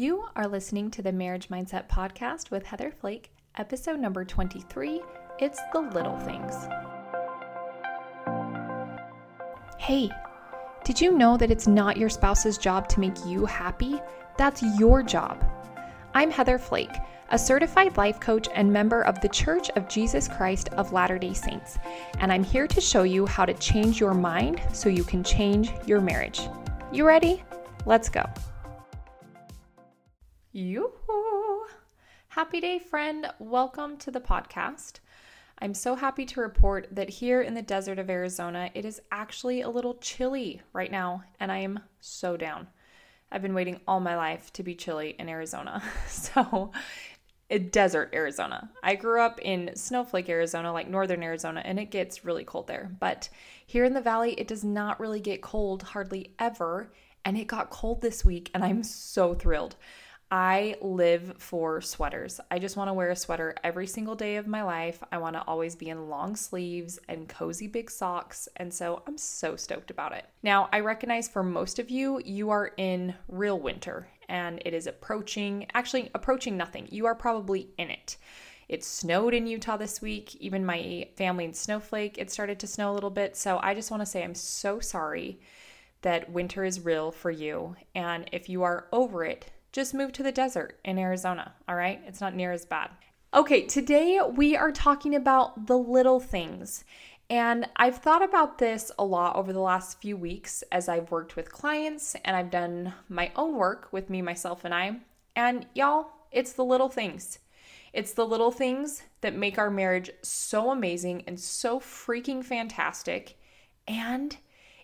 You are listening to the Marriage Mindset Podcast with Heather Flake, episode number 23. It's the little things. Hey, did you know that it's not your spouse's job to make you happy? That's your job. I'm Heather Flake, a certified life coach and member of the Church of Jesus Christ of Latter day Saints, and I'm here to show you how to change your mind so you can change your marriage. You ready? Let's go. Yoo-hoo! Happy day, friend. Welcome to the podcast. I'm so happy to report that here in the desert of Arizona, it is actually a little chilly right now, and I am so down. I've been waiting all my life to be chilly in Arizona. So, eh, desert Arizona. I grew up in Snowflake, Arizona, like northern Arizona, and it gets really cold there. But here in the valley, it does not really get cold hardly ever. And it got cold this week, and I'm so thrilled. I live for sweaters. I just want to wear a sweater every single day of my life. I want to always be in long sleeves and cozy big socks. And so I'm so stoked about it. Now, I recognize for most of you, you are in real winter and it is approaching, actually, approaching nothing. You are probably in it. It snowed in Utah this week. Even my family in Snowflake, it started to snow a little bit. So I just want to say I'm so sorry that winter is real for you. And if you are over it, just move to the desert in Arizona, all right? It's not near as bad. Okay, today we are talking about the little things. And I've thought about this a lot over the last few weeks as I've worked with clients and I've done my own work with me, myself, and I. And y'all, it's the little things. It's the little things that make our marriage so amazing and so freaking fantastic. And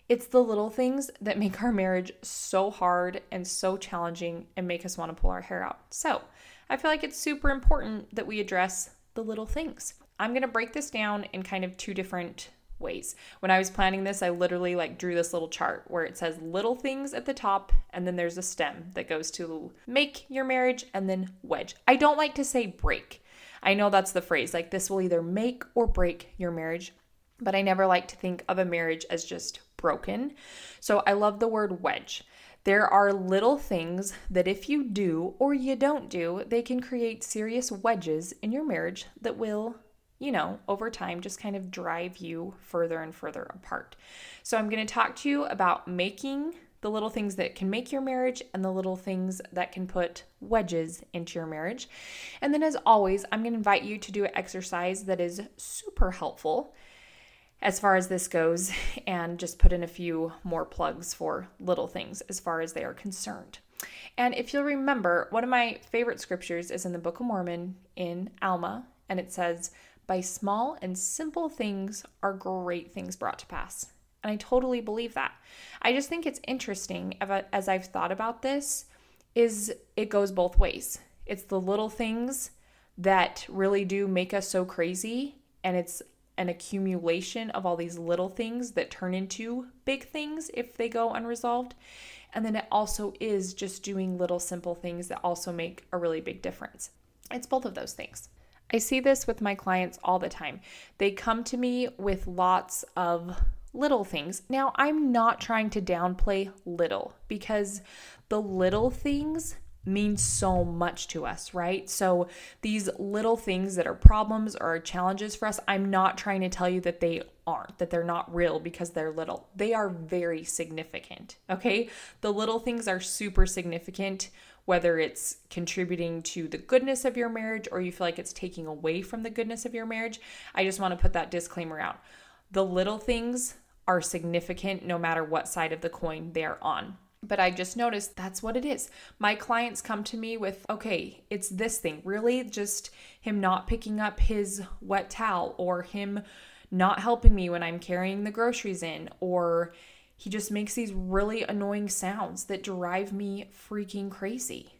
it's the little things that make our marriage so hard and so challenging and make us want to pull our hair out. So, I feel like it's super important that we address the little things. I'm going to break this down in kind of two different ways. When I was planning this, I literally like drew this little chart where it says little things at the top and then there's a stem that goes to make your marriage and then wedge. I don't like to say break. I know that's the phrase like this will either make or break your marriage, but I never like to think of a marriage as just broken. So I love the word wedge. There are little things that if you do or you don't do, they can create serious wedges in your marriage that will, you know, over time just kind of drive you further and further apart. So I'm going to talk to you about making the little things that can make your marriage and the little things that can put wedges into your marriage. And then, as always, I'm going to invite you to do an exercise that is super helpful as far as this goes and just put in a few more plugs for little things as far as they are concerned. And if you'll remember, one of my favorite scriptures is in the Book of Mormon in Alma, and it says, By small and simple things are great things brought to pass. And I totally believe that. I just think it's interesting as I've thought about this is it goes both ways. It's the little things that really do make us so crazy and it's an accumulation of all these little things that turn into big things if they go unresolved. And then it also is just doing little simple things that also make a really big difference. It's both of those things. I see this with my clients all the time. They come to me with lots of little things. Now, I'm not trying to downplay little because the little things means so much to us, right? So these little things that are problems or challenges for us, I'm not trying to tell you that they aren't, that they're not real because they're little. They are very significant, okay? The little things are super significant, whether it's contributing to the goodness of your marriage or you feel like it's taking away from the goodness of your marriage. I just want to put that disclaimer out. The little things are significant no matter what side of the coin they are on. But I just noticed that's what it is. My clients come to me with, okay, it's this thing. Really, just him not picking up his wet towel or him not helping me when I'm carrying the groceries in or he just makes these really annoying sounds that drive me freaking crazy.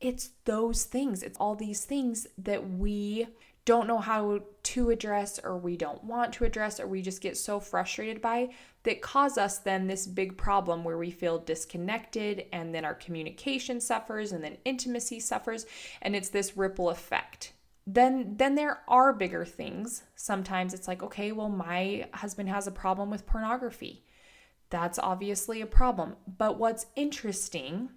It's those things. It's all these things that we don't know how to address or we don't want to address or we just get so frustrated by that cause us then this big problem where we feel disconnected and then our communication suffers and then intimacy suffers and it's this ripple effect. Then then there are bigger things. Sometimes it's like okay well my husband has a problem with pornography. That's obviously a problem. But what's interesting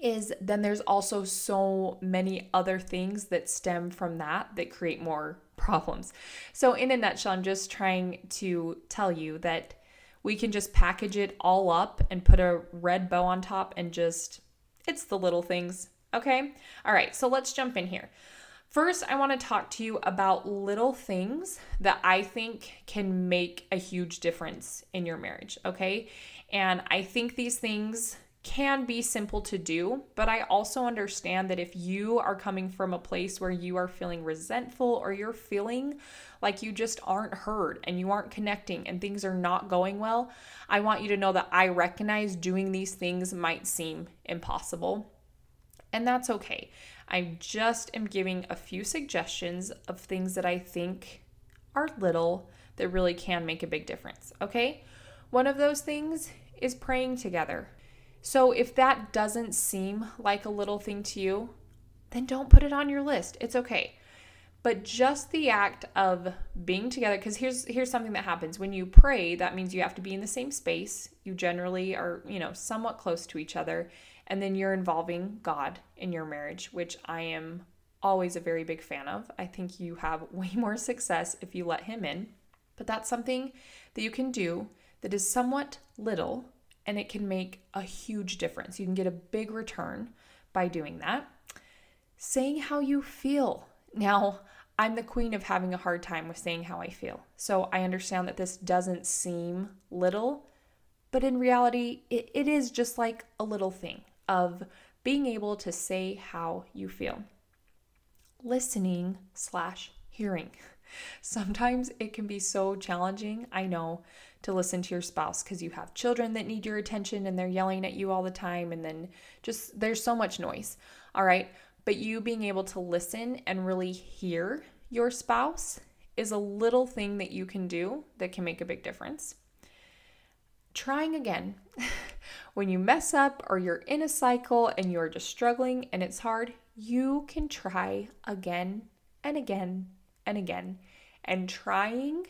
is then there's also so many other things that stem from that that create more problems. So, in a nutshell, I'm just trying to tell you that we can just package it all up and put a red bow on top and just, it's the little things. Okay. All right. So, let's jump in here. First, I want to talk to you about little things that I think can make a huge difference in your marriage. Okay. And I think these things can be simple to do, but I also understand that if you are coming from a place where you are feeling resentful or you're feeling like you just aren't heard and you aren't connecting and things are not going well, I want you to know that I recognize doing these things might seem impossible. And that's okay. I just am giving a few suggestions of things that I think are little that really can make a big difference, okay? One of those things is praying together. So if that doesn't seem like a little thing to you, then don't put it on your list. It's okay. But just the act of being together cuz here's here's something that happens when you pray, that means you have to be in the same space. You generally are, you know, somewhat close to each other and then you're involving God in your marriage, which I am always a very big fan of. I think you have way more success if you let him in. But that's something that you can do that is somewhat little and it can make a huge difference. You can get a big return by doing that. Saying how you feel. Now, I'm the queen of having a hard time with saying how I feel. So I understand that this doesn't seem little, but in reality, it, it is just like a little thing of being able to say how you feel. Listening slash hearing. Sometimes it can be so challenging, I know, to listen to your spouse because you have children that need your attention and they're yelling at you all the time, and then just there's so much noise. All right. But you being able to listen and really hear your spouse is a little thing that you can do that can make a big difference. Trying again. when you mess up or you're in a cycle and you're just struggling and it's hard, you can try again and again and again. And trying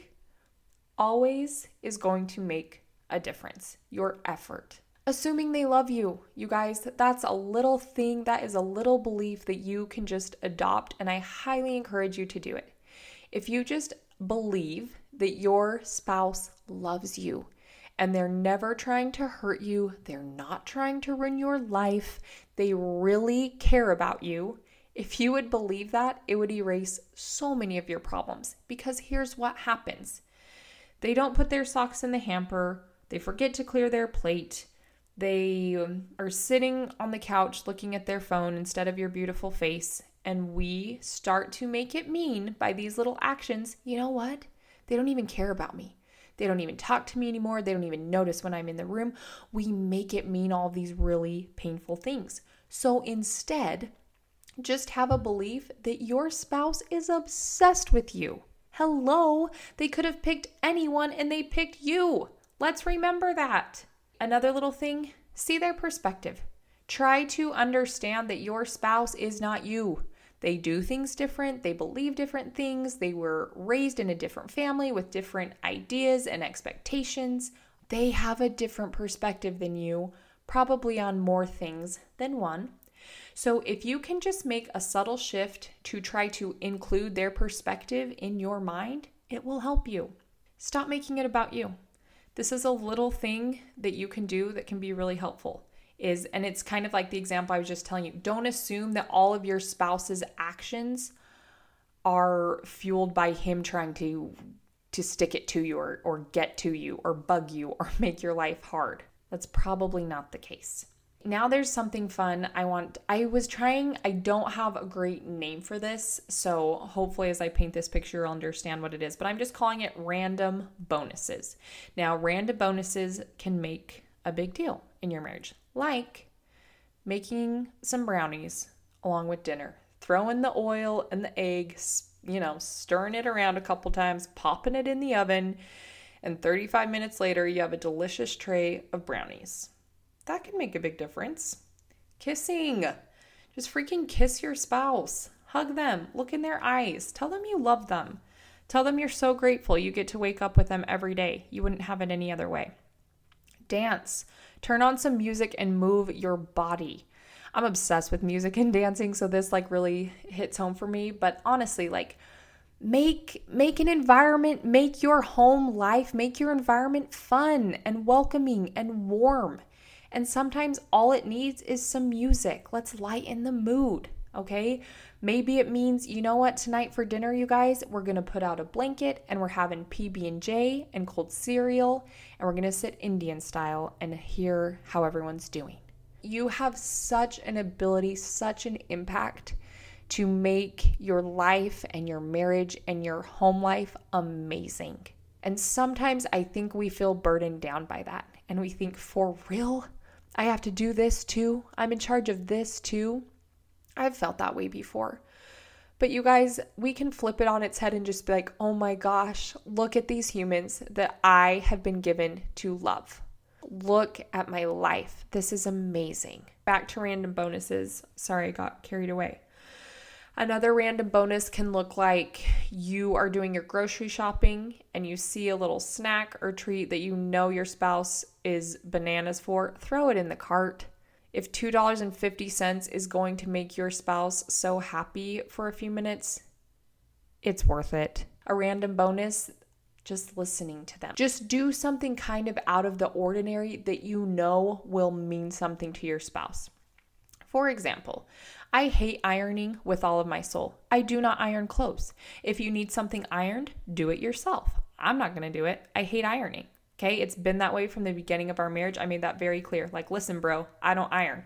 always is going to make a difference. Your effort. Assuming they love you, you guys, that's a little thing, that is a little belief that you can just adopt, and I highly encourage you to do it. If you just believe that your spouse loves you and they're never trying to hurt you, they're not trying to ruin your life, they really care about you. If you would believe that, it would erase so many of your problems because here's what happens they don't put their socks in the hamper. They forget to clear their plate. They um, are sitting on the couch looking at their phone instead of your beautiful face. And we start to make it mean by these little actions. You know what? They don't even care about me. They don't even talk to me anymore. They don't even notice when I'm in the room. We make it mean all these really painful things. So instead, just have a belief that your spouse is obsessed with you. Hello, they could have picked anyone and they picked you. Let's remember that. Another little thing see their perspective. Try to understand that your spouse is not you. They do things different, they believe different things, they were raised in a different family with different ideas and expectations. They have a different perspective than you, probably on more things than one. So, if you can just make a subtle shift to try to include their perspective in your mind, it will help you. Stop making it about you. This is a little thing that you can do that can be really helpful. Is and it's kind of like the example I was just telling you. Don't assume that all of your spouse's actions are fueled by him trying to to stick it to you or, or get to you or bug you or make your life hard. That's probably not the case. Now there's something fun I want. I was trying, I don't have a great name for this, so hopefully as I paint this picture, you'll understand what it is, but I'm just calling it random bonuses. Now, random bonuses can make a big deal in your marriage, like making some brownies along with dinner, throwing the oil and the egg, you know, stirring it around a couple times, popping it in the oven, and 35 minutes later, you have a delicious tray of brownies that can make a big difference. Kissing. Just freaking kiss your spouse. Hug them. Look in their eyes. Tell them you love them. Tell them you're so grateful you get to wake up with them every day. You wouldn't have it any other way. Dance. Turn on some music and move your body. I'm obsessed with music and dancing, so this like really hits home for me. But honestly, like make make an environment, make your home life, make your environment fun and welcoming and warm. And sometimes all it needs is some music. Let's lighten the mood, okay? Maybe it means, you know what, tonight for dinner, you guys, we're gonna put out a blanket and we're having PB and cold cereal, and we're gonna sit Indian style and hear how everyone's doing. You have such an ability, such an impact to make your life and your marriage and your home life amazing. And sometimes I think we feel burdened down by that. And we think, for real? I have to do this too? I'm in charge of this too? I've felt that way before. But you guys, we can flip it on its head and just be like, oh my gosh, look at these humans that I have been given to love. Look at my life. This is amazing. Back to random bonuses. Sorry, I got carried away. Another random bonus can look like you are doing your grocery shopping and you see a little snack or treat that you know your spouse is bananas for, throw it in the cart. If $2.50 is going to make your spouse so happy for a few minutes, it's worth it. A random bonus, just listening to them. Just do something kind of out of the ordinary that you know will mean something to your spouse. For example, I hate ironing with all of my soul. I do not iron clothes. If you need something ironed, do it yourself. I'm not going to do it. I hate ironing. Okay. It's been that way from the beginning of our marriage. I made that very clear. Like, listen, bro, I don't iron.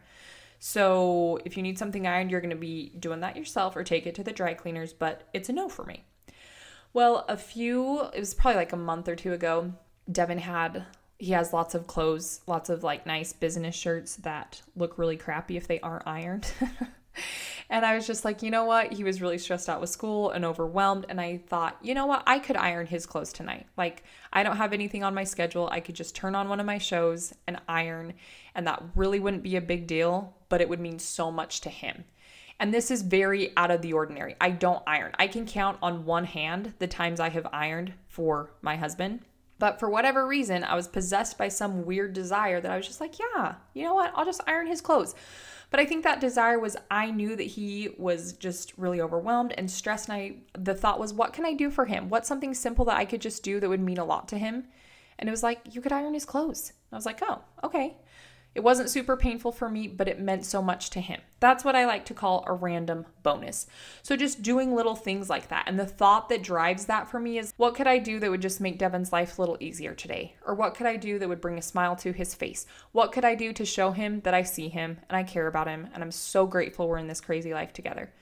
So if you need something ironed, you're going to be doing that yourself or take it to the dry cleaners, but it's a no for me. Well, a few, it was probably like a month or two ago, Devin had he has lots of clothes, lots of like nice business shirts that look really crappy if they aren't ironed. and I was just like, you know what? He was really stressed out with school and overwhelmed. And I thought, you know what? I could iron his clothes tonight. Like, I don't have anything on my schedule. I could just turn on one of my shows and iron. And that really wouldn't be a big deal, but it would mean so much to him. And this is very out of the ordinary. I don't iron. I can count on one hand the times I have ironed for my husband. But for whatever reason, I was possessed by some weird desire that I was just like, yeah, you know what? I'll just iron his clothes. But I think that desire was I knew that he was just really overwhelmed and stressed. And I, the thought was, what can I do for him? What's something simple that I could just do that would mean a lot to him? And it was like, you could iron his clothes. I was like, oh, okay. It wasn't super painful for me, but it meant so much to him. That's what I like to call a random bonus. So just doing little things like that. And the thought that drives that for me is what could I do that would just make Devin's life a little easier today? Or what could I do that would bring a smile to his face? What could I do to show him that I see him and I care about him and I'm so grateful we're in this crazy life together?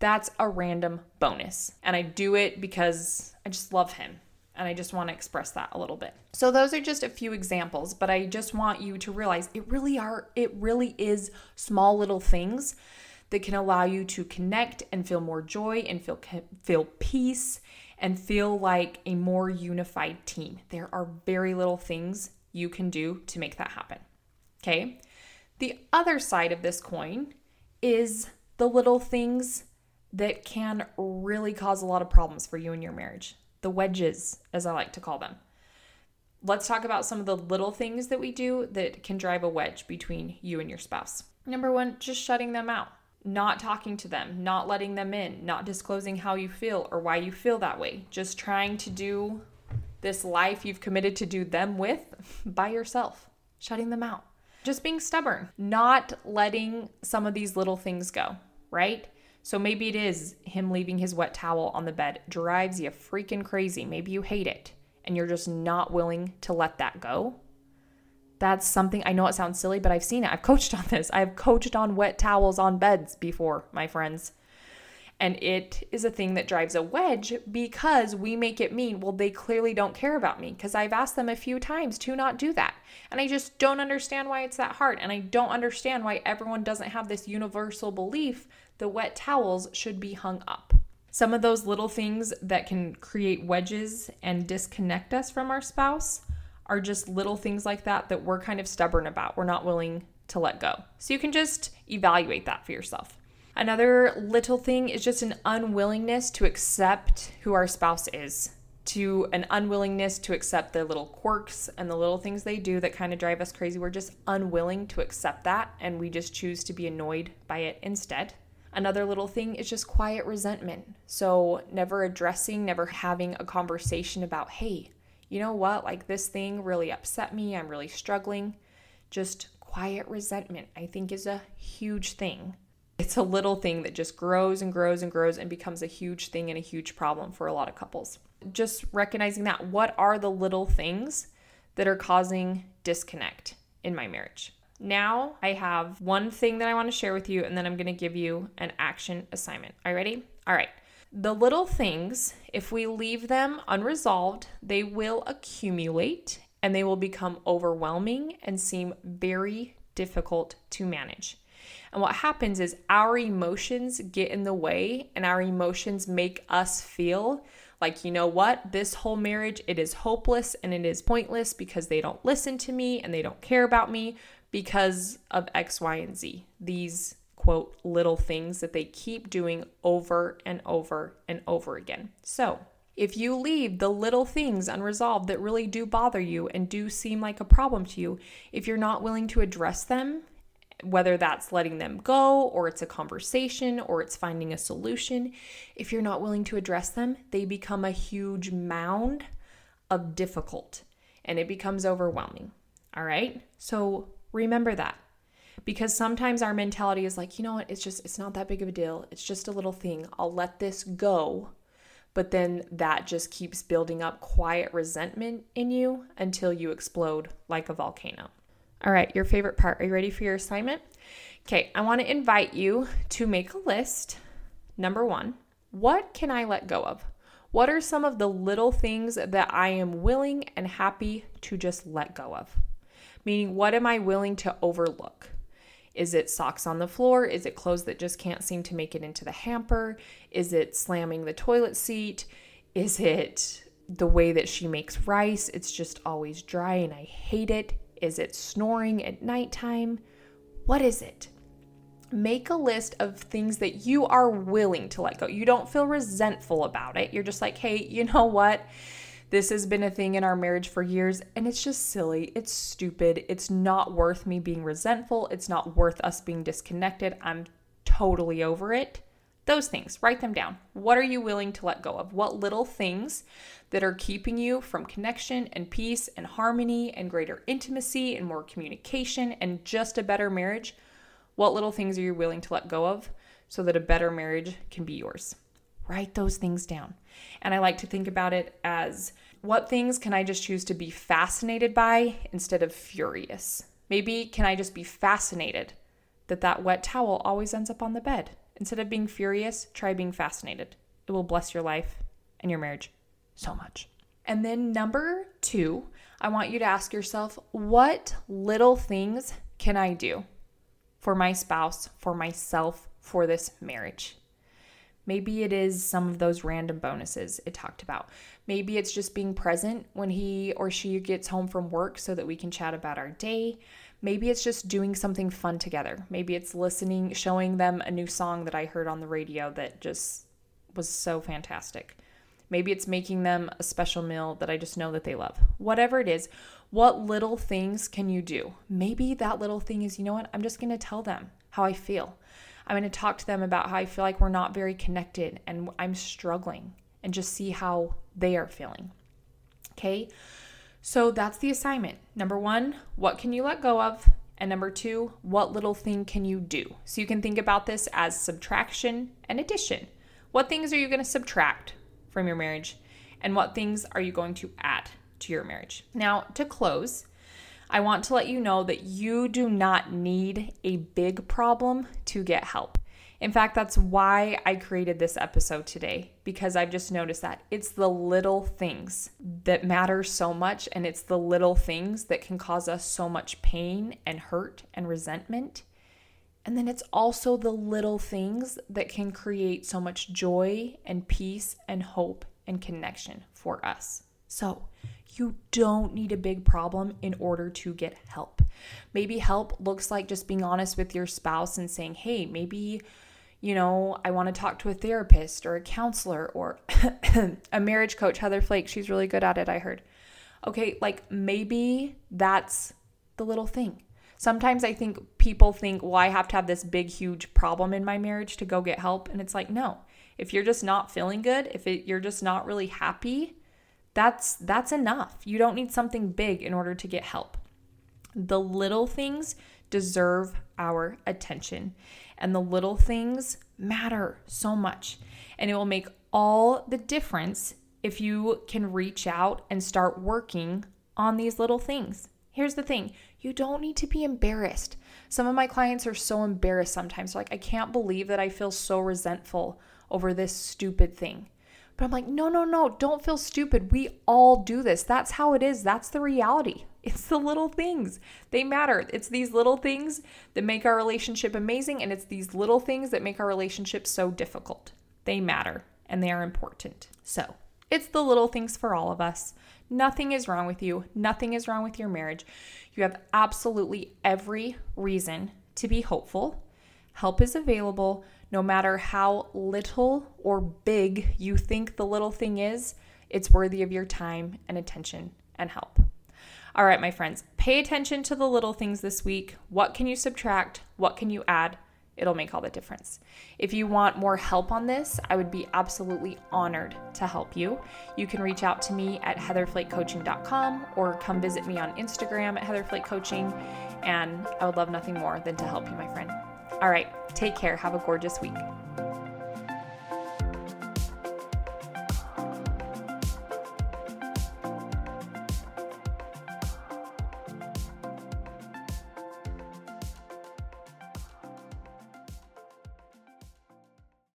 That's a random bonus. And I do it because I just love him and I just want to express that a little bit. So those are just a few examples, but I just want you to realize it really are it really is small little things that can allow you to connect and feel more joy and feel feel peace and feel like a more unified team. There are very little things you can do to make that happen. Okay? The other side of this coin is the little things that can really cause a lot of problems for you and your marriage the wedges, as I like to call them. Let's talk about some of the little things that we do that can drive a wedge between you and your spouse. Number one, just shutting them out, not talking to them, not letting them in, not disclosing how you feel or why you feel that way, just trying to do this life you've committed to do them with by yourself, shutting them out. Just being stubborn, not letting some of these little things go, right? So maybe it is him leaving his wet towel on the bed drives you freaking crazy. Maybe you hate it and you're just not willing to let that go. That's something I know it sounds silly, but I've seen it. I've coached on this. I've coached on wet towels on beds before, my friends. And it is a thing that drives a wedge because we make it mean, well, they clearly don't care about me because I've asked them a few times to not do that. And I just don't understand why it's that hard. And I don't understand why everyone doesn't have this universal belief the wet towels should be hung up. Some of those little things that can create wedges and disconnect us from our spouse are just little things like that that we're kind of stubborn about. We're not willing to let go. So you can just evaluate that for yourself. Another little thing is just an unwillingness to accept who our spouse is, to an unwillingness to accept the little quirks and the little things they do that kind of drive us crazy. We're just unwilling to accept that and we just choose to be annoyed by it instead. Another little thing is just quiet resentment. So, never addressing, never having a conversation about, hey, you know what? Like this thing really upset me. I'm really struggling. Just quiet resentment, I think, is a huge thing. It's a little thing that just grows and grows and grows and becomes a huge thing and a huge problem for a lot of couples. Just recognizing that. What are the little things that are causing disconnect in my marriage? Now I have one thing that I want to share with you, and then I'm going to give you an action assignment. Are you ready? All right. The little things, if we leave them unresolved, they will accumulate and they will become overwhelming and seem very difficult to manage. And what happens is our emotions get in the way and our emotions make us feel like, you know what? This whole marriage, it is hopeless and it is pointless because they don't listen to me and they don't care about me because of X, Y, and Z. These quote little things that they keep doing over and over and over again. So, if you leave the little things unresolved that really do bother you and do seem like a problem to you, if you're not willing to address them, whether that's letting them go or it's a conversation or it's finding a solution, if you're not willing to address them, they become a huge mound of difficult and it becomes overwhelming. All right? So remember that because sometimes our mentality is like, you know what, it's just, it's not that big of a deal. It's just a little thing. I'll let this go but then that just keeps building up quiet resentment in you until you explode like a volcano. All right, your favorite part. Are you ready for your assignment? Okay, I want to invite you to make a list. Number one, what can I let go of? What are some of the little things that I am willing and happy to just let go of? Meaning, what am I willing to overlook? Is it socks on the floor? Is it clothes that just can't seem to make it into the hamper? Is it slamming the toilet seat? Is it the way that she makes rice? It's just always dry and I hate it. Is it snoring at nighttime? What is it? Make a list of things that you are willing to let go. You don't feel resentful about it. You're just like, hey, you know what? This has been a thing in our marriage for years and it's just silly. It's stupid. It's not worth me being resentful. It's not worth us being disconnected. I'm totally over it. Those things, write them down. What are you willing to let go of? What little things that are keeping you from connection and peace and harmony and greater intimacy and more communication and just a better marriage? What little things are you willing to let go of so that a better marriage can be yours? Write those things down. And I like to think about it as what things can I just choose to be fascinated by instead of furious? Maybe can I just be fascinated that that wet towel always ends up on the bed? Instead of being furious, try being fascinated. It will bless your life and your marriage so much. And then number two, I want you to ask yourself, what little things can I do for my spouse, for myself, for this marriage? Maybe it is some of those random bonuses it talked about. Maybe it's just being present when he or she gets home from work so that we can chat about our day. Maybe it's just doing something fun together. Maybe it's listening, showing them a new song that I heard on the radio that just was so fantastic. Maybe it's making them a special meal that I just know that they love. Whatever it is, what little things can you do? Maybe that little thing is, you know what? I'm just going to tell them how I feel. I'm going to talk to them about how I feel like we're not very connected and I'm struggling and just see how they are feeling. Okay. So that's the assignment. Number one, what can you let go of? And number two, what little thing can you do? So you can think about this as subtraction and addition. What things are you going to subtract from your marriage? And what things are you going to add to your marriage? Now, to close, I want to let you know that you do not need a big problem to get help. In fact, that's why I created this episode today because I've just noticed that it's the little things that matter so much, and it's the little things that can cause us so much pain and hurt and resentment. And then it's also the little things that can create so much joy and peace and hope and connection for us. So, you don't need a big problem in order to get help. Maybe help looks like just being honest with your spouse and saying, hey, maybe you know, I want to talk to a therapist or a counselor or a marriage coach, Heather Flake. She's really good at it, I heard. Okay, like maybe that's the little thing. Sometimes I think people think, well, I have to have this big, huge problem in my marriage to go get help. And it's like, no. If you're just not feeling good, if it, you're just not really happy, that's that's enough. You don't need something big in order to get help. The little things deserve our attention. And the little things matter so much. And it will make all the difference if you can reach out and start working on these little things. Here's the thing you don't need to be embarrassed. Some of my clients are so embarrassed sometimes. They're like, I can't believe that I feel so resentful over this stupid thing. But I'm like, no, no, no, don't feel stupid. We all do this. That's how it is. That's the reality. It's the little things. They matter. It's these little things that make our relationship amazing, and it's these little things that make our relationship so difficult. They matter and they are important. So, it's the little things for all of us. Nothing is wrong with you. Nothing is wrong with your marriage. You have absolutely every reason to be hopeful. Help is available no matter how little or big you think the little thing is, it's worthy of your time and attention and help. All right, my friends, pay attention to the little things this week. What can you subtract? What can you add? It'll make all the difference. If you want more help on this, I would be absolutely honored to help you. You can reach out to me at heatherflakecoaching.com or come visit me on Instagram at heatherflakecoaching, and I would love nothing more than to help you, my friend. All right, take care. Have a gorgeous week.